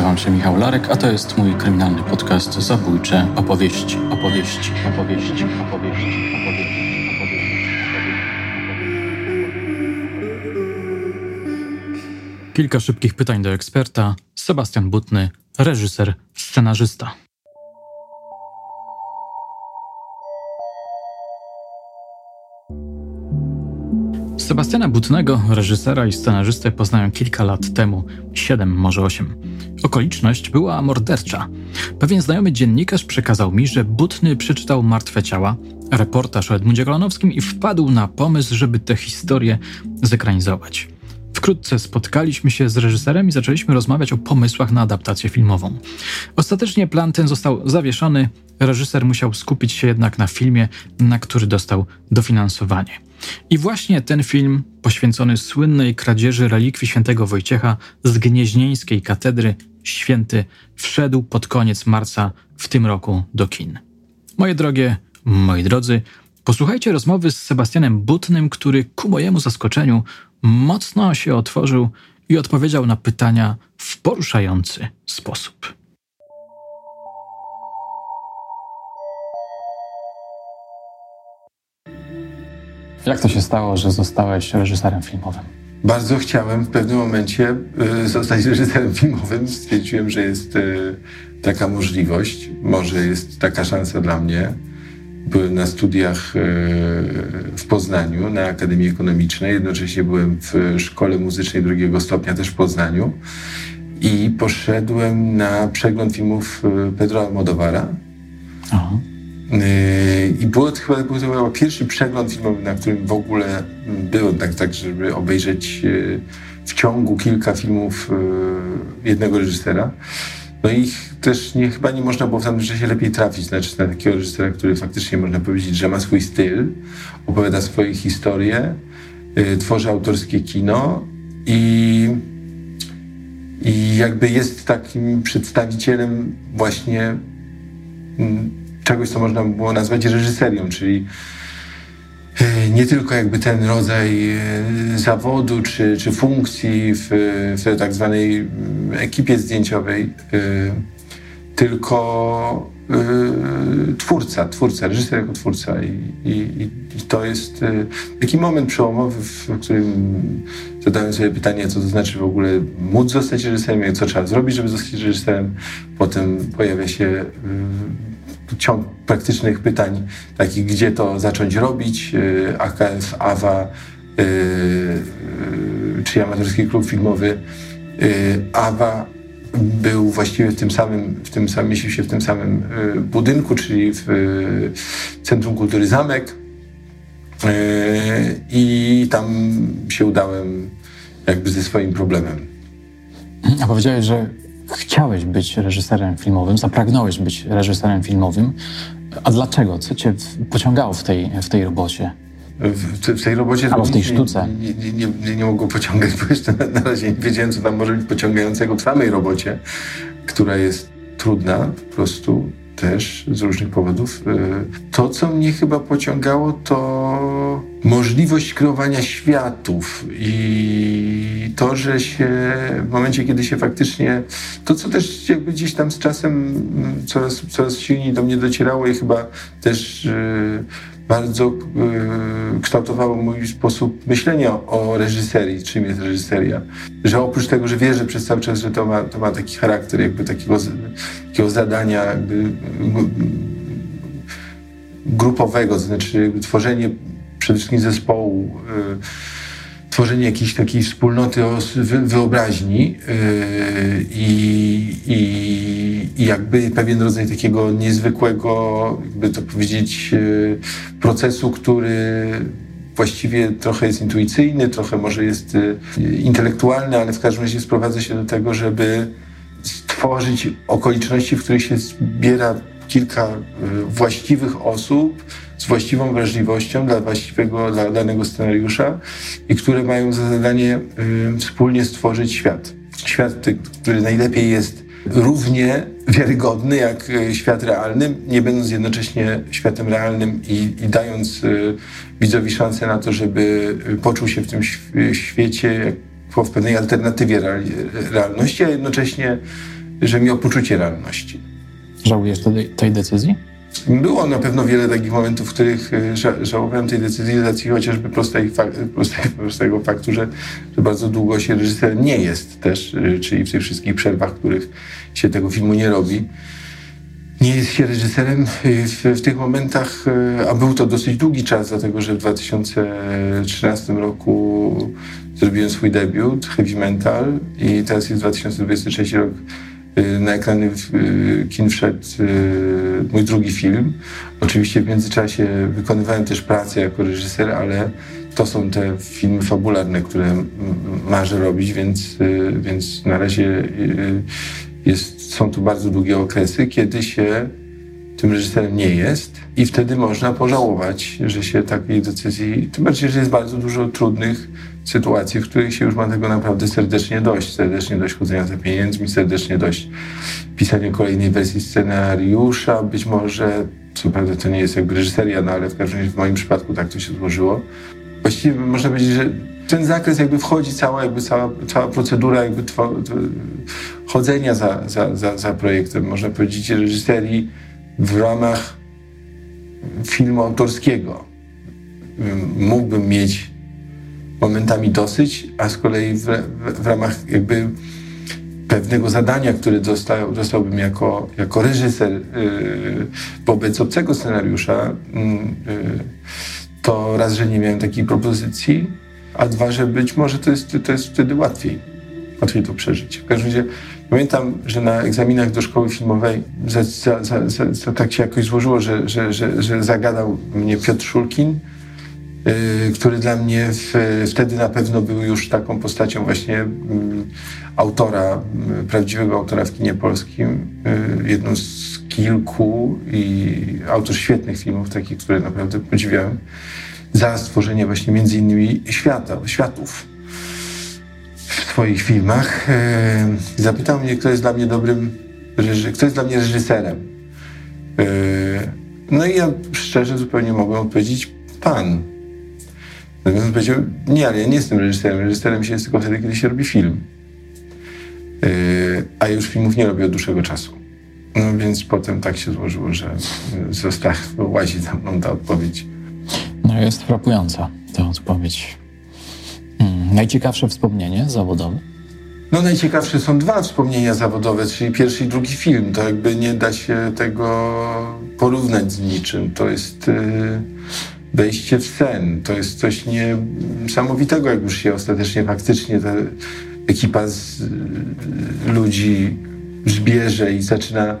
nazywam się Michał Larek, a to jest mój kryminalny podcast Zabójcze opowieści, opowieści, opowieści, opowieści, opowieści. Kilka szybkich pytań do eksperta. Sebastian Butny, reżyser, scenarzysta. Sebastiana Butnego, reżysera i scenarzystę poznałem kilka lat temu, siedem, może osiem. Okoliczność była mordercza. Pewien znajomy dziennikarz przekazał mi, że Butny przeczytał Martwe Ciała, reportaż o Edmundzie Kolanowskim i wpadł na pomysł, żeby tę historię zekranizować. Wkrótce spotkaliśmy się z reżyserem i zaczęliśmy rozmawiać o pomysłach na adaptację filmową. Ostatecznie plan ten został zawieszony, reżyser musiał skupić się jednak na filmie, na który dostał dofinansowanie. I właśnie ten film, poświęcony słynnej kradzieży relikwii świętego Wojciecha z gnieźnieńskiej katedry, święty, wszedł pod koniec marca w tym roku do kin. Moje drogie, moi drodzy, posłuchajcie rozmowy z Sebastianem Butnym, który ku mojemu zaskoczeniu mocno się otworzył i odpowiedział na pytania w poruszający sposób. Jak to się stało, że zostałeś reżyserem filmowym? Bardzo chciałem w pewnym momencie y, zostać reżyserem filmowym. Stwierdziłem, że jest y, taka możliwość, może jest taka szansa dla mnie. Byłem na studiach y, w Poznaniu, na Akademii Ekonomicznej. Jednocześnie byłem w szkole muzycznej drugiego stopnia, też w Poznaniu. I poszedłem na przegląd filmów Pedro Almodovara. Aha. I było to chyba, był to chyba pierwszy przegląd filmowy, na którym w ogóle byłem, tak, tak żeby obejrzeć e, w ciągu kilka filmów e, jednego reżysera. No i też nie, chyba nie można było w tamtym czasie lepiej trafić znaczy na takiego reżysera, który faktycznie można powiedzieć, że ma swój styl, opowiada swoje historie, tworzy autorskie kino i, i jakby jest takim przedstawicielem właśnie mm, czegoś, co można było nazwać reżyserią, czyli e, nie tylko jakby ten rodzaj e, zawodu czy, czy funkcji w, w tak zwanej mm, ekipie zdjęciowej, e, tylko twórca, twórca, reżyser jako twórca. I, i, i to jest taki moment przełomowy, w którym zadałem sobie pytanie, co to znaczy w ogóle móc zostać reżyserem, co trzeba zrobić, żeby zostać reżyserem. Potem pojawia się ciąg praktycznych pytań, takich gdzie to zacząć robić, y, AKF, AWA, y, y, czy amatorski klub filmowy. AWA był właściwie w tym samym, w tym samym, mieścił się w tym samym budynku, czyli w Centrum Kultury Zamek. I tam się udałem jakby ze swoim problemem. A powiedziałeś, że chciałeś być reżyserem filmowym, zapragnąłeś być reżyserem filmowym. A dlaczego? Co cię pociągało w tej, w tej robocie? W, w tej robocie... Albo w tej sztuce. Nie, nie, nie, nie, nie mogło pociągać, bo jeszcze na, na razie nie wiedziałem, co tam może być pociągającego w samej robocie, która jest trudna po prostu też z różnych powodów. Y, to, co mnie chyba pociągało, to możliwość kreowania światów i to, że się w momencie, kiedy się faktycznie, to co też jakby gdzieś tam z czasem mm, coraz, coraz silniej do mnie docierało i chyba też y, bardzo y, kształtowało mój sposób myślenia o reżyserii, czym jest reżyseria. Że oprócz tego, że wierzę przez cały czas, że to ma, to ma taki charakter jakby takiego, takiego zadania jakby grupowego, to znaczy tworzenie przede wszystkim zespołu, y, tworzenie jakiejś takiej wspólnoty wyobraźni y, i, i, i jakby pewien rodzaj takiego niezwykłego, jakby to powiedzieć, y, procesu, który właściwie trochę jest intuicyjny, trochę może jest intelektualny, ale w każdym razie sprowadza się do tego, żeby stworzyć okoliczności, w których się zbiera kilka właściwych osób, z właściwą wrażliwością dla właściwego, dla danego scenariusza i które mają za zadanie y, wspólnie stworzyć świat. Świat, który najlepiej jest równie wiarygodny jak y, świat realny, nie będąc jednocześnie światem realnym i, i dając y, widzowi szansę na to, żeby poczuł się w tym świecie w pewnej alternatywie realności, a jednocześnie że miał poczucie realności. Żałujesz tej, tej decyzji? Było na pewno wiele takich momentów, w których e, ża żałowałem tej decyzji racji chociażby prostej prostej, prostego faktu, że, że bardzo długo się reżyser nie jest też, e, czyli w tych wszystkich przerwach, których się tego filmu nie robi. Nie jest się reżyserem w, w tych momentach, e, a był to dosyć długi czas, dlatego że w 2013 roku zrobiłem swój debiut, Heavy Mental i teraz jest 2023 rok na ekrany y, kin wszedł y, mój drugi film. Oczywiście w międzyczasie wykonywałem też pracę jako reżyser, ale to są te filmy fabularne, które marzę robić, więc, więc na razie jest, są tu bardzo długie okresy, kiedy się tym reżyserem nie jest i wtedy można pożałować, że się takiej decyzji, tym bardziej, że jest bardzo dużo trudnych sytuacji, w których się już ma tego naprawdę serdecznie dość. Serdecznie dość chodzenia za pieniędzmi, serdecznie dość pisania kolejnej wersji scenariusza. Być może, co prawda to nie jest jakby reżyseria, no ale w każdym razie w moim przypadku tak to się złożyło. Właściwie można powiedzieć, że ten zakres jakby wchodzi cała, jakby cała, cała procedura jakby chodzenia za, za, za, za projektem, można powiedzieć, reżyserii w ramach filmu autorskiego. Mógłbym mieć momentami dosyć, a z kolei w, w, w ramach jakby pewnego zadania, które dostał, dostałbym jako, jako reżyser yy, wobec obcego scenariusza, yy, to raz, że nie miałem takiej propozycji, a dwa, że być może to jest, to jest wtedy łatwiej, łatwiej to przeżyć. W każdym razie pamiętam, że na egzaminach do szkoły filmowej za, za, za, za tak się jakoś złożyło, że, że, że, że zagadał mnie Piotr Szulkin, Y, który dla mnie w, wtedy na pewno był już taką postacią właśnie mm, autora, mm, prawdziwego autora w kinie polskim, y, jedną z kilku i autor świetnych filmów, takich, które naprawdę podziwiałem, za stworzenie właśnie między innymi świata, światów swoich filmach. Y, zapytał mnie, kto jest dla mnie dobrym, kto jest dla mnie reżyserem. No i ja szczerze zupełnie mogłem odpowiedzieć pan. Natomiast on powiedział, nie, ale ja nie jestem reżyserem. Reżyserem się jest tylko wtedy, kiedy się robi film. Yy, a już filmów nie robię od dłuższego czasu. No więc potem tak się złożyło, że została, łazi za mną ta odpowiedź. No jest frapująca ta odpowiedź. Najciekawsze wspomnienie zawodowe? No najciekawsze są dwa wspomnienia zawodowe, czyli pierwszy i drugi film. To jakby nie da się tego porównać z niczym. To jest... Yy wejście w sen. To jest coś niesamowitego, jak już się ostatecznie faktycznie ta ekipa z ludzi zbierze i zaczyna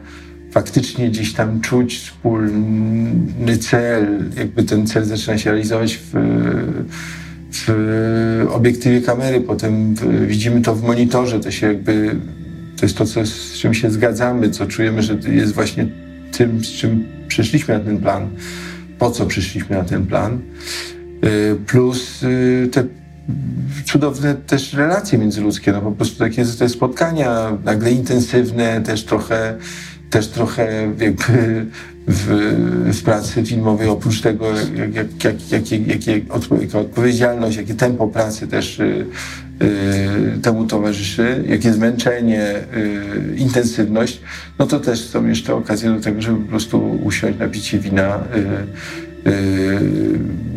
faktycznie gdzieś tam czuć wspólny cel, jakby ten cel zaczyna się realizować w, w obiektywie kamery, potem w, widzimy to w monitorze, to się jakby, to jest to, co, z czym się zgadzamy, co czujemy, że jest właśnie tym, z czym przyszliśmy na ten plan po co przyszliśmy na ten plan, y, plus te cudowne też relacje międzyludzkie, no po prostu takie te spotkania nagle intensywne, też trochę, też trochę jakby w, w pracy filmowej, oprócz tego, jak, jak, jak, jak, jak, jak odpowiedzialność, jakie tempo pracy też y, y, temu towarzyszy, jakie zmęczenie, y, intensywność, no to też są jeszcze okazje do tego, żeby po prostu usiąść, napić się wina, y, y,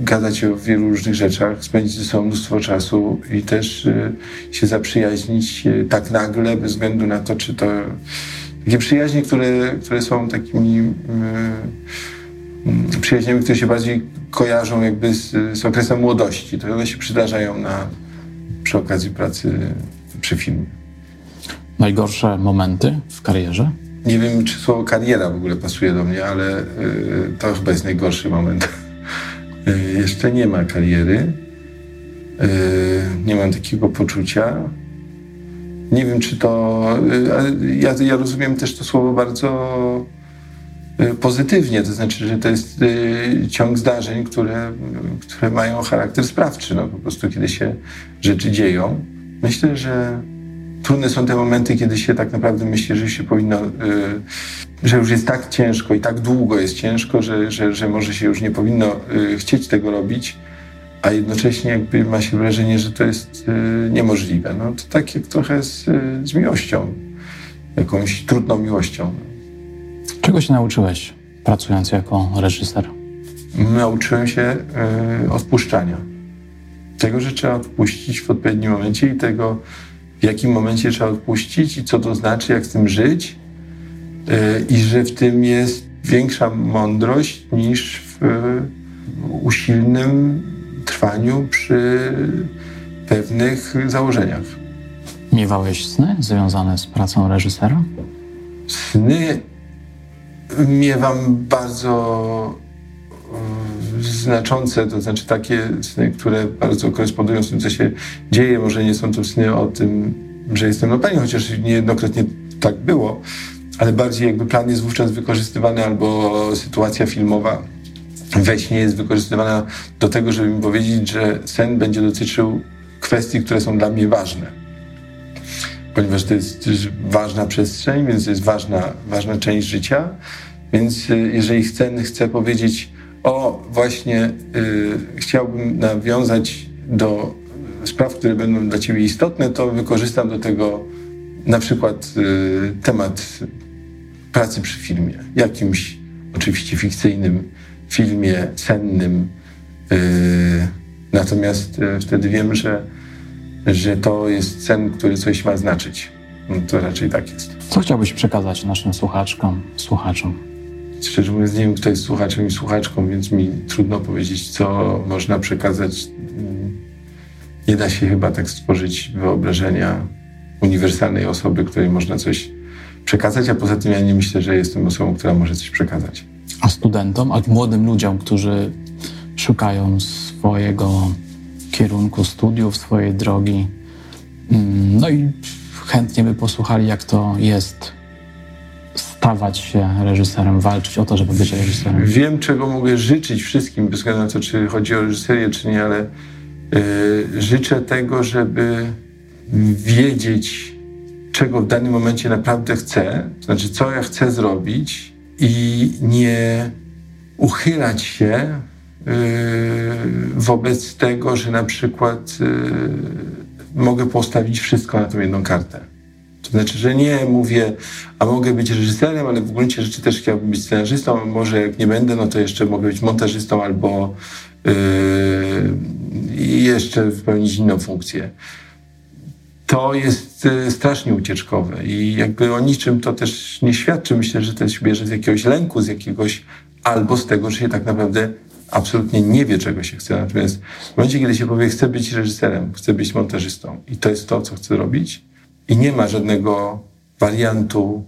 gadać o wielu różnych rzeczach, spędzić ze sobą mnóstwo czasu i też y, się zaprzyjaźnić tak nagle, bez względu na to, czy to takie przyjaźnie, które, które są takimi yy, przyjaźniami, które się bardziej kojarzą jakby z, z okresem młodości. To one się przydarzają na, przy okazji pracy przy filmie. Najgorsze momenty w karierze? Nie wiem, czy słowo kariera w ogóle pasuje do mnie, ale y, to chyba jest najgorszy moment. Y, jeszcze nie ma kariery. Y, nie mam takiego poczucia. Nie wiem, czy to. Y, ja, ja rozumiem też to słowo bardzo y, pozytywnie, to znaczy, że to jest y, ciąg zdarzeń, które, które mają charakter sprawczy. No, po prostu, kiedy się rzeczy dzieją. Myślę, że trudne są te momenty, kiedy się tak naprawdę myśli, że się powinno, że już jest tak ciężko i tak długo jest ciężko, że, że, że może się już nie powinno chcieć tego robić a jednocześnie jakby ma się wrażenie, że to jest y, niemożliwe. No to tak jak trochę z, z miłością. jakąś trudną miłością. Czego się nauczyłeś pracując jako reżyser? Nauczyłem się y, odpuszczania. Tego, że trzeba odpuścić w odpowiednim momencie i tego, w jakim momencie trzeba odpuścić i co to znaczy, jak z tym żyć. Y, I że w tym jest większa mądrość niż w y, usilnym trwaniu przy pewnych założeniach. Miewałeś sny związane z pracą reżysera? Sny miewam bardzo e, znaczące, to znaczy takie sny, które bardzo korespondują z tym, co się dzieje. Może nie są to sny o tym, że jestem na planie, chociaż niejednokrotnie tak było, ale bardziej jakby plan jest wówczas wykorzystywany albo sytuacja filmowa we śnie jest wykorzystywana do tego, żeby mi powiedzieć, że sen będzie dotyczył kwestii, które są dla mnie ważne ponieważ to jest ważna przestrzeń, więc to jest ważna, ważna część życia. Więc y, jeżeli chcę, chcę powiedzieć, o właśnie y, chciałbym nawiązać do spraw, które będą dla Ciebie istotne, to wykorzystam do tego na przykład y, temat pracy przy filmie, jakimś oczywiście fikcyjnym filmie, sennym. Y, natomiast y, wtedy wiem, że że to jest sen, który coś ma znaczyć. No to raczej tak jest. Co chciałbyś przekazać naszym słuchaczkom, słuchaczom? Szczerze mówiąc, nie wiem, kto jest słuchaczem i słuchaczką, więc mi trudno powiedzieć, co można przekazać. Nie da się chyba tak stworzyć wyobrażenia uniwersalnej osoby, której można coś przekazać, a poza tym ja nie myślę, że jestem osobą, która może coś przekazać. A studentom, a młodym ludziom, którzy szukają swojego kierunku studiów, swojej drogi. Mm, no i chętnie by posłuchali, jak to jest stawać się reżyserem, walczyć o to, żeby być reżyserem. Wiem, czego mogę życzyć wszystkim, bez względu na to, czy chodzi o reżyserię, czy nie, ale yy, życzę tego, żeby wiedzieć, czego w danym momencie naprawdę chcę, to znaczy, co ja chcę zrobić i nie uchylać się Y, wobec tego, że na przykład y, mogę postawić wszystko na tą jedną kartę. To znaczy, że nie mówię, a mogę być reżyserem, ale w gruncie rzeczy też chciałbym być scenarzystą, może jak nie będę, no to jeszcze mogę być montażystą albo yy, jeszcze wypełnić inną funkcję. To jest y, strasznie ucieczkowe i jakby o niczym to też nie świadczy. Myślę, że to się bierze z jakiegoś lęku, z jakiegoś albo z tego, że się tak naprawdę absolutnie nie wie, czego się chce. Natomiast w momencie, kiedy się powie, chcę być reżyserem, chcę być montażystą i to jest to, co chcę robić i nie ma żadnego wariantu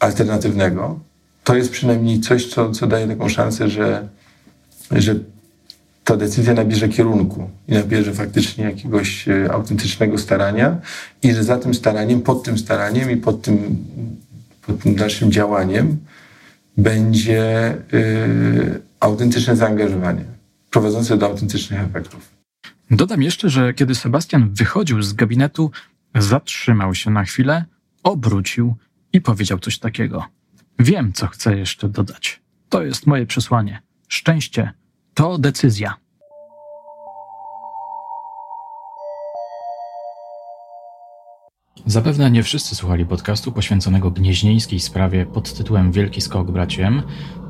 alternatywnego, to jest przynajmniej coś, co, co daje taką szansę, że, że ta decyzja nabierze kierunku i nabierze faktycznie jakiegoś e, autentycznego starania i że za tym staraniem, pod tym staraniem i pod tym, pod tym dalszym działaniem będzie yy, autentyczne zaangażowanie, prowadzące do autentycznych efektów. Dodam jeszcze, że kiedy Sebastian wychodził z gabinetu, zatrzymał się na chwilę, obrócił i powiedział coś takiego. Wiem, co chcę jeszcze dodać. To jest moje przesłanie. Szczęście to decyzja. Zapewne nie wszyscy słuchali podcastu poświęconego gnieźnieńskiej sprawie pod tytułem Wielki Skok Braciem,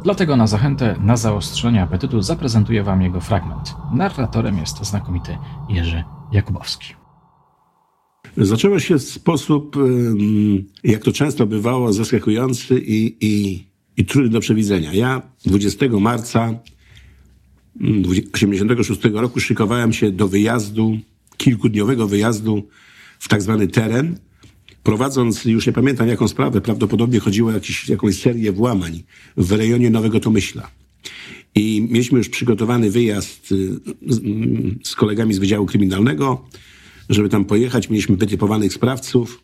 dlatego na zachętę na zaostrzenie apetytu zaprezentuję Wam jego fragment. Narratorem jest znakomity Jerzy Jakubowski. Zaczęło się w sposób, jak to często bywało, zaskakujący i, i, i trudny do przewidzenia. Ja 20 marca 1986 roku szykowałem się do wyjazdu, kilkudniowego wyjazdu w tak zwany teren, prowadząc, już nie pamiętam jaką sprawę, prawdopodobnie chodziło o jakiś, jakąś serię włamań w rejonie Nowego Tomyśla. I mieliśmy już przygotowany wyjazd y, z kolegami z Wydziału Kryminalnego, żeby tam pojechać. Mieliśmy wytypowanych sprawców.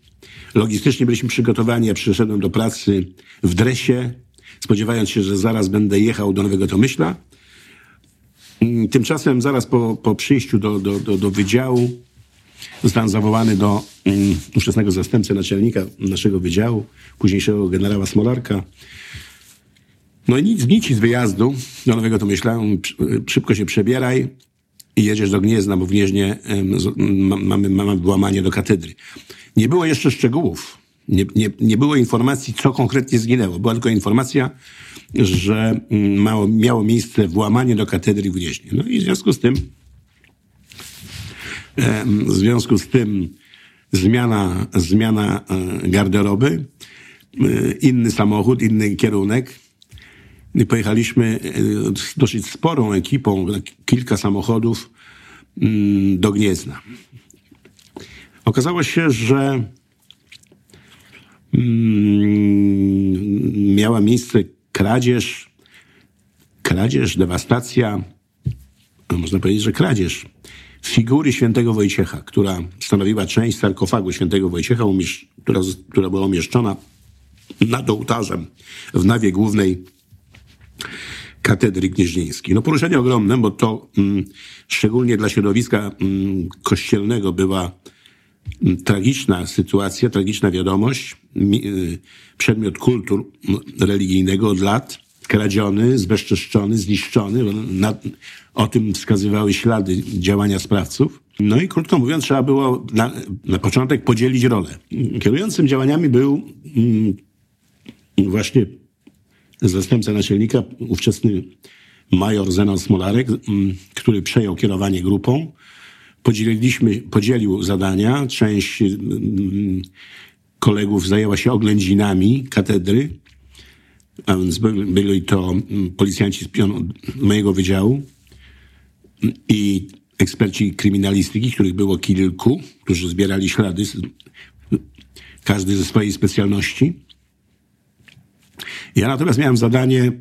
Logistycznie byliśmy przygotowani. Ja przyszedłem do pracy w dresie, spodziewając się, że zaraz będę jechał do Nowego Tomyśla. Mm, tymczasem zaraz po, po przyjściu do, do, do, do wydziału Zostałem zawołany do um, ówczesnego zastępcy naczelnika naszego wydziału, późniejszego generała Smolarka. No i nic, nic z wyjazdu do Nowego to myślałem, szybko się przebieraj i jedziesz do Gniezna, bo w Gnieźnie um, mamy, mamy włamanie do katedry. Nie było jeszcze szczegółów. Nie, nie, nie było informacji, co konkretnie zginęło. Była tylko informacja, że mm, mało, miało miejsce włamanie do katedry w Gnieźnie. No i w związku z tym, w związku z tym zmiana, zmiana e, garderoby, e, inny samochód, inny kierunek. Pojechaliśmy e, dosyć sporą ekipą, kilka samochodów mm, do Gniezna. Okazało się, że miała miejsce kradzież, kradzież, dewastacja, można powiedzieć, że kradzież figury świętego Wojciecha, która stanowiła część sarkofagu świętego Wojciecha, która, która była umieszczona nad ołtarzem w nawie głównej katedry gnieźnieńskiej. No poruszenie ogromne, bo to mm, szczególnie dla środowiska mm, kościelnego była mm, tragiczna sytuacja, tragiczna wiadomość. Y, przedmiot kultu religijnego od lat kradziony, zbezczeszczony, zniszczony. Na, o tym wskazywały ślady działania sprawców. No i krótko mówiąc, trzeba było na, na początek podzielić rolę. Kierującym działaniami był mm, właśnie zastępca naczelnika, ówczesny major Zenon Smolarek, mm, który przejął kierowanie grupą. Podzieliliśmy, podzielił zadania. Część mm, kolegów zajęła się oględzinami katedry, a więc byli, to mm, policjanci z pionu mojego wydziału i eksperci kryminalistyki, których było kilku, którzy zbierali ślady, każdy ze swojej specjalności. Ja natomiast miałem zadanie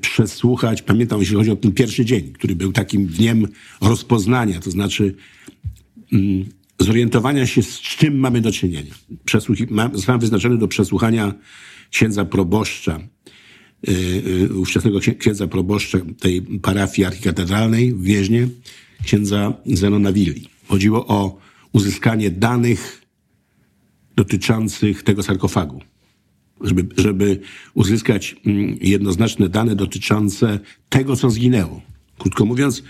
przesłuchać, pamiętam, jeśli chodzi o ten pierwszy dzień, który był takim dniem rozpoznania, to znaczy mm, zorientowania się, z czym mamy do czynienia. Przesłuchi- mam, zostałem wyznaczony do przesłuchania księdza proboszcza, yy, ówczesnego księdza proboszcza tej parafii archikatedralnej w Wieźnie, księdza Zenona Willi. Chodziło o uzyskanie danych dotyczących tego sarkofagu. Żeby, żeby uzyskać mm, jednoznaczne dane dotyczące tego, co zginęło. Krótko mówiąc,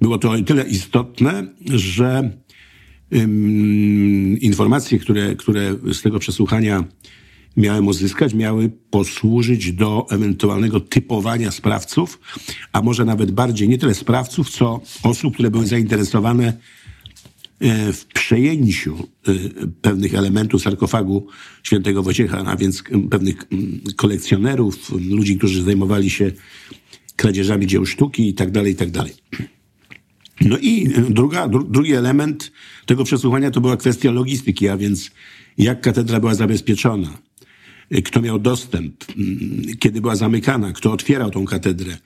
było to o tyle istotne, że um, informacje, które, które z tego przesłuchania miałem uzyskać, miały posłużyć do ewentualnego typowania sprawców, a może nawet bardziej nie tyle sprawców, co osób, które były zainteresowane w przejęciu e, pewnych elementów sarkofagu świętego Wojciecha, a więc pewnych kolekcjonerów, ludzi, którzy zajmowali się kradzieżami dzieł sztuki i tak dalej, i tak dalej. No i druga, drugi element tego przesłuchania to była kwestia logistyki, a więc jak katedra była zabezpieczona, kto miał dostęp, kiedy była zamykana, kto otwierał tą katedrę,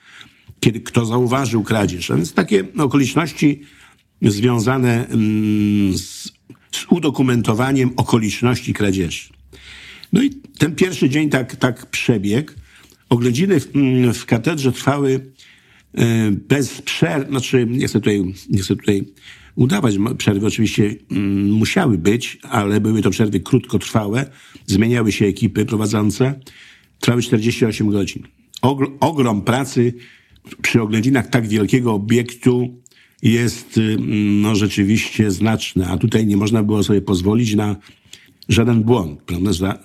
kiedy, kto zauważył kradzież. A więc takie okoliczności związane mm, z, z udokumentowaniem okoliczności kradzieży. No i ten pierwszy dzień tak, tak przebiegł. Oględziny w, mm, w katedrze trwały e, bez przerwy, znaczy nie chcę tutaj, nie chcę tutaj udawać. Przerwy oczywiście mm, musiały być, ale były to przerwy krótkotrwałe. Zmieniały się ekipy prowadzące. Trwały 48 godzin. Ogr ogrom pracy przy oględzinach tak wielkiego obiektu jest y, no, rzeczywiście znaczny, a tutaj nie można było sobie pozwolić na żaden błąd. Prawda?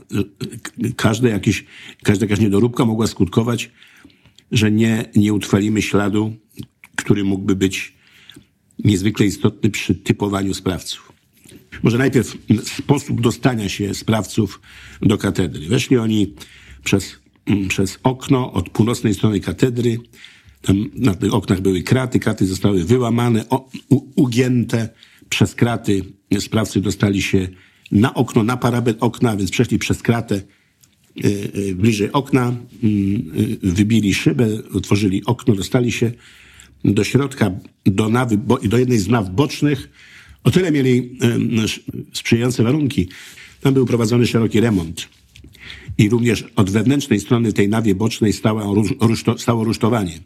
Każde jakieś, każda jakaś niedoróbka mogła skutkować, że nie, nie utrwalimy śladu, który mógłby być niezwykle istotny przy typowaniu sprawców. Może najpierw sposób dostania się sprawców do katedry. Weszli oni przez, mm, przez okno od północnej strony katedry. Tam na tych oknach były kraty, kraty zostały wyłamane, o, u, ugięte. Przez kraty sprawcy dostali się na okno, na parabet okna, więc przeszli przez kratę y, y, bliżej okna, y, wybili szybę, otworzyli okno, dostali się do środka, do nawy, bo, do jednej z naw bocznych. O tyle mieli sprzyjające warunki. Tam był prowadzony szeroki remont. I również od wewnętrznej strony tej nawie bocznej stało, ruszto, stało rusztowanie.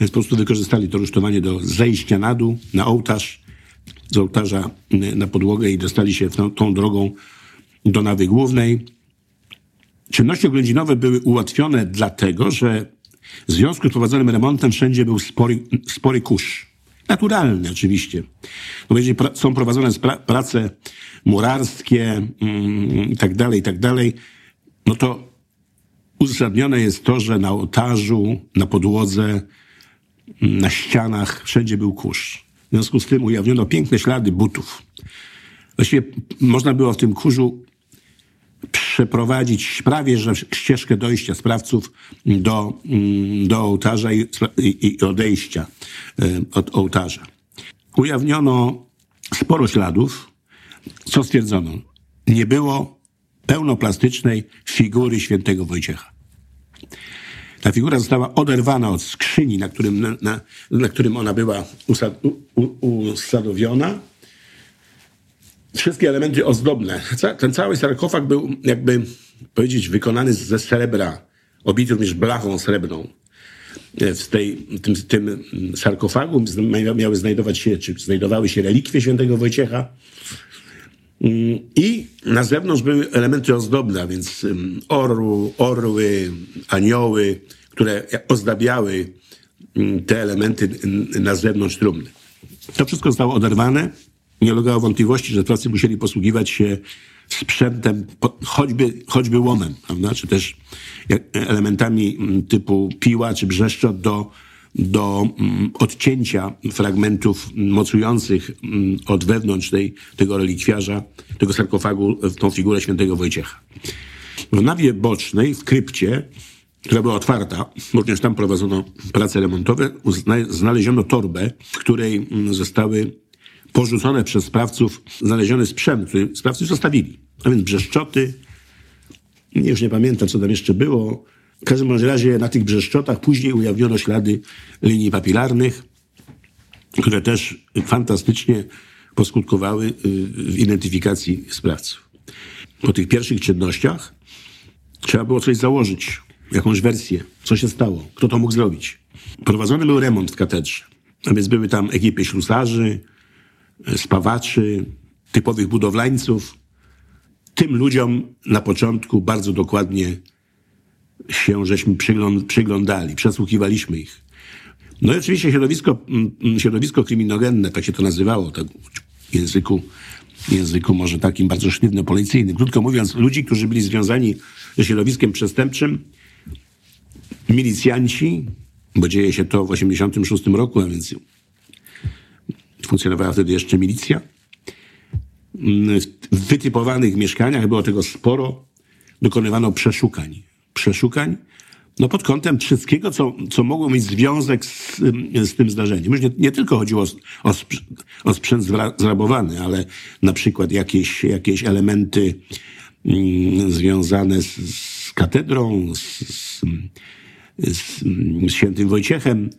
Więc po prostu wykorzystali to rusztowanie do zejścia na dół, na ołtarz, z ołtarza na podłogę i dostali się tą, tą drogą do nawy głównej. Czynności oględzinowe były ułatwione dlatego, że w związku z prowadzonym remontem wszędzie był spory, spory kurz. naturalny oczywiście. No, pra są prowadzone pra prace murarskie mm, i tak dalej, i tak dalej, no to uzasadnione jest to, że na ołtarzu, na podłodze, na ścianach wszędzie był kurz. W związku z tym ujawniono piękne ślady butów. Właściwie można było w tym kurzu przeprowadzić prawie że ścieżkę dojścia sprawców do, mm, do ołtarza i, i odejścia e, od ołtarza. Ujawniono sporo śladów. Co stwierdzono? Nie było pełnoplastycznej figury świętego Wojciecha. Ta figura została oderwana od skrzyni, na którym, na, na, na którym ona była usad, u, usadowiona. Wszystkie elementy ozdobne. Ten cały sarkofag był, jakby powiedzieć, wykonany ze srebra, obity również blachą srebrną. W tej, tym, tym sarkofagu miały znajdować się, czy znajdowały się relikwie świętego Wojciecha, I na zewnątrz były elementy ozdobne, a więc orł, orły, anioły, które ozdabiały te elementy na zewnątrz trumny. To wszystko zostało oderwane. Nie ulegało wątpliwości, że sprawcy musieli posługiwać się sprzętem, choćby, choćby łomem, prawda? czy też elementami mm, typu piła czy brzeszczot do do mm, odcięcia fragmentów mocujących mm, od wewnątrz tej, tego relikwiarza, tego sarkofagu, tą figurę świętego Wojciecha. W nawie bocznej, w krypcie, która była otwarta, również tam prowadzono prace remontowe, znaleziono torbę, w której mm, zostały porzucone przez sprawców znaleziony sprzęt, który sprawcy zostawili. A więc brzeszczoty, już nie pamiętam, co tam jeszcze było, w każdym razie na tych brzeszczotach później ujawniono ślady linii papilarnych, które też fantastycznie poskutkowały y, w identyfikacji sprawców. Po tych pierwszych czynnościach trzeba było coś założyć, jakąś wersję, co się stało, kto to mógł zrobić. Prowadzony był remont w katedrze, a więc były tam ekipy ślusarzy, spawaczy, typowych budowlańców. Tym ludziom na początku bardzo dokładnie się żeśmy przyglądali, przesłuchiwaliśmy ich. No i oczywiście środowisko, mm, mm, środowisko kryminogenne, tak się to nazywało, tak w języku, języku może takim bardzo sztywno-policyjnym. Krótko mówiąc, ludzi, którzy byli związani ze środowiskiem przestępczym, milicjanci, bo dzieje się to w 1986 roku, a więc funkcjonowała wtedy jeszcze milicja. Mm, w wytypowanych mieszkaniach, było tego sporo, dokonywano przeszukań przeszukań, no pod kątem wszystkiego, co, co mogło mieć związek z, z tym zdarzeniem. Już nie, nie tylko chodziło o, o, o sprzęt zrabowany, ale na przykład jakieś, jakieś elementy mm, związane z, z katedrą, z, z, z świętym Wojciechem,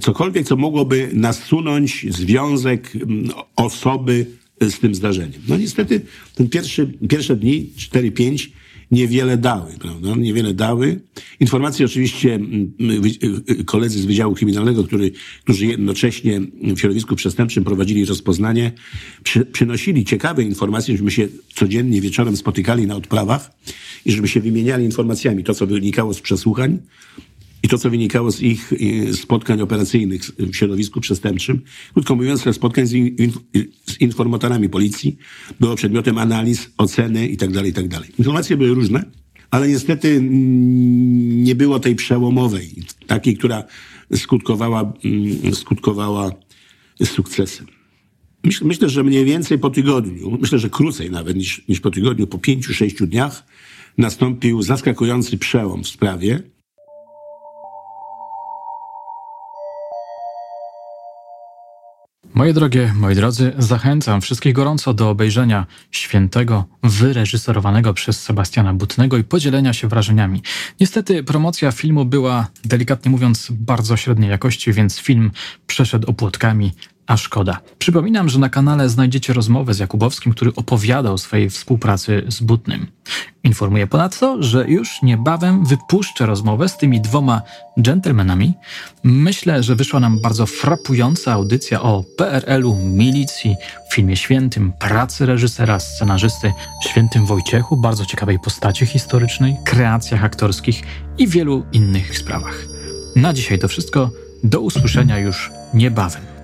cokolwiek, co mogłoby nasunąć związek mm, osoby z tym zdarzeniem. No niestety ten pierwszy, pierwsze dni, 4-5, niewiele dały, prawda? Niewiele dały. Informacje oczywiście y, y, koledzy z Wydziału Kryminalnego, który, którzy jednocześnie w środowisku przestępczym prowadzili rozpoznanie, przy, przynosili ciekawe informacje, żebyśmy się codziennie wieczorem spotykali na odprawach i żeby się wymieniali informacjami. To, co wynikało z przesłuchań, i to, co wynikało z ich spotkań operacyjnych w środowisku przestępczym, krótko mówiąc, spotkań z, in, z informatorami policji, było przedmiotem analiz, oceny itd., tak itd. Tak Informacje były różne, ale niestety nie było tej przełomowej, takiej, która skutkowała, mm, skutkowała sukcesem. Myślę, że mniej więcej po tygodniu, myślę, że krócej nawet niż, niż po tygodniu, po pięciu, sześciu dniach nastąpił zaskakujący przełom w sprawie, Moje drogie, moi drodzy, zachęcam wszystkich gorąco do obejrzenia świętego, wyreżyserowanego przez Sebastiana Butnego i podzielenia się wrażeniami. Niestety promocja filmu była, delikatnie mówiąc, bardzo średniej jakości, więc film przeszedł opłotkami, a szkoda. Przypominam, że na kanale znajdziecie rozmowę z Jakubowskim, który opowiadał o swojej współpracy z Butnym. Informuję ponadto, że już niebawem wypuszczę rozmowę z tymi dwoma dżentelmenami. Myślę, że wyszła nam bardzo frapująca audycja o PRL-u, milicji, filmie świętym, pracy reżysera, scenarzysty, świętym Wojciechu, bardzo ciekawej postaci historycznej, kreacjach aktorskich i wielu innych sprawach. Na dzisiaj to wszystko. Do usłyszenia już niebawem.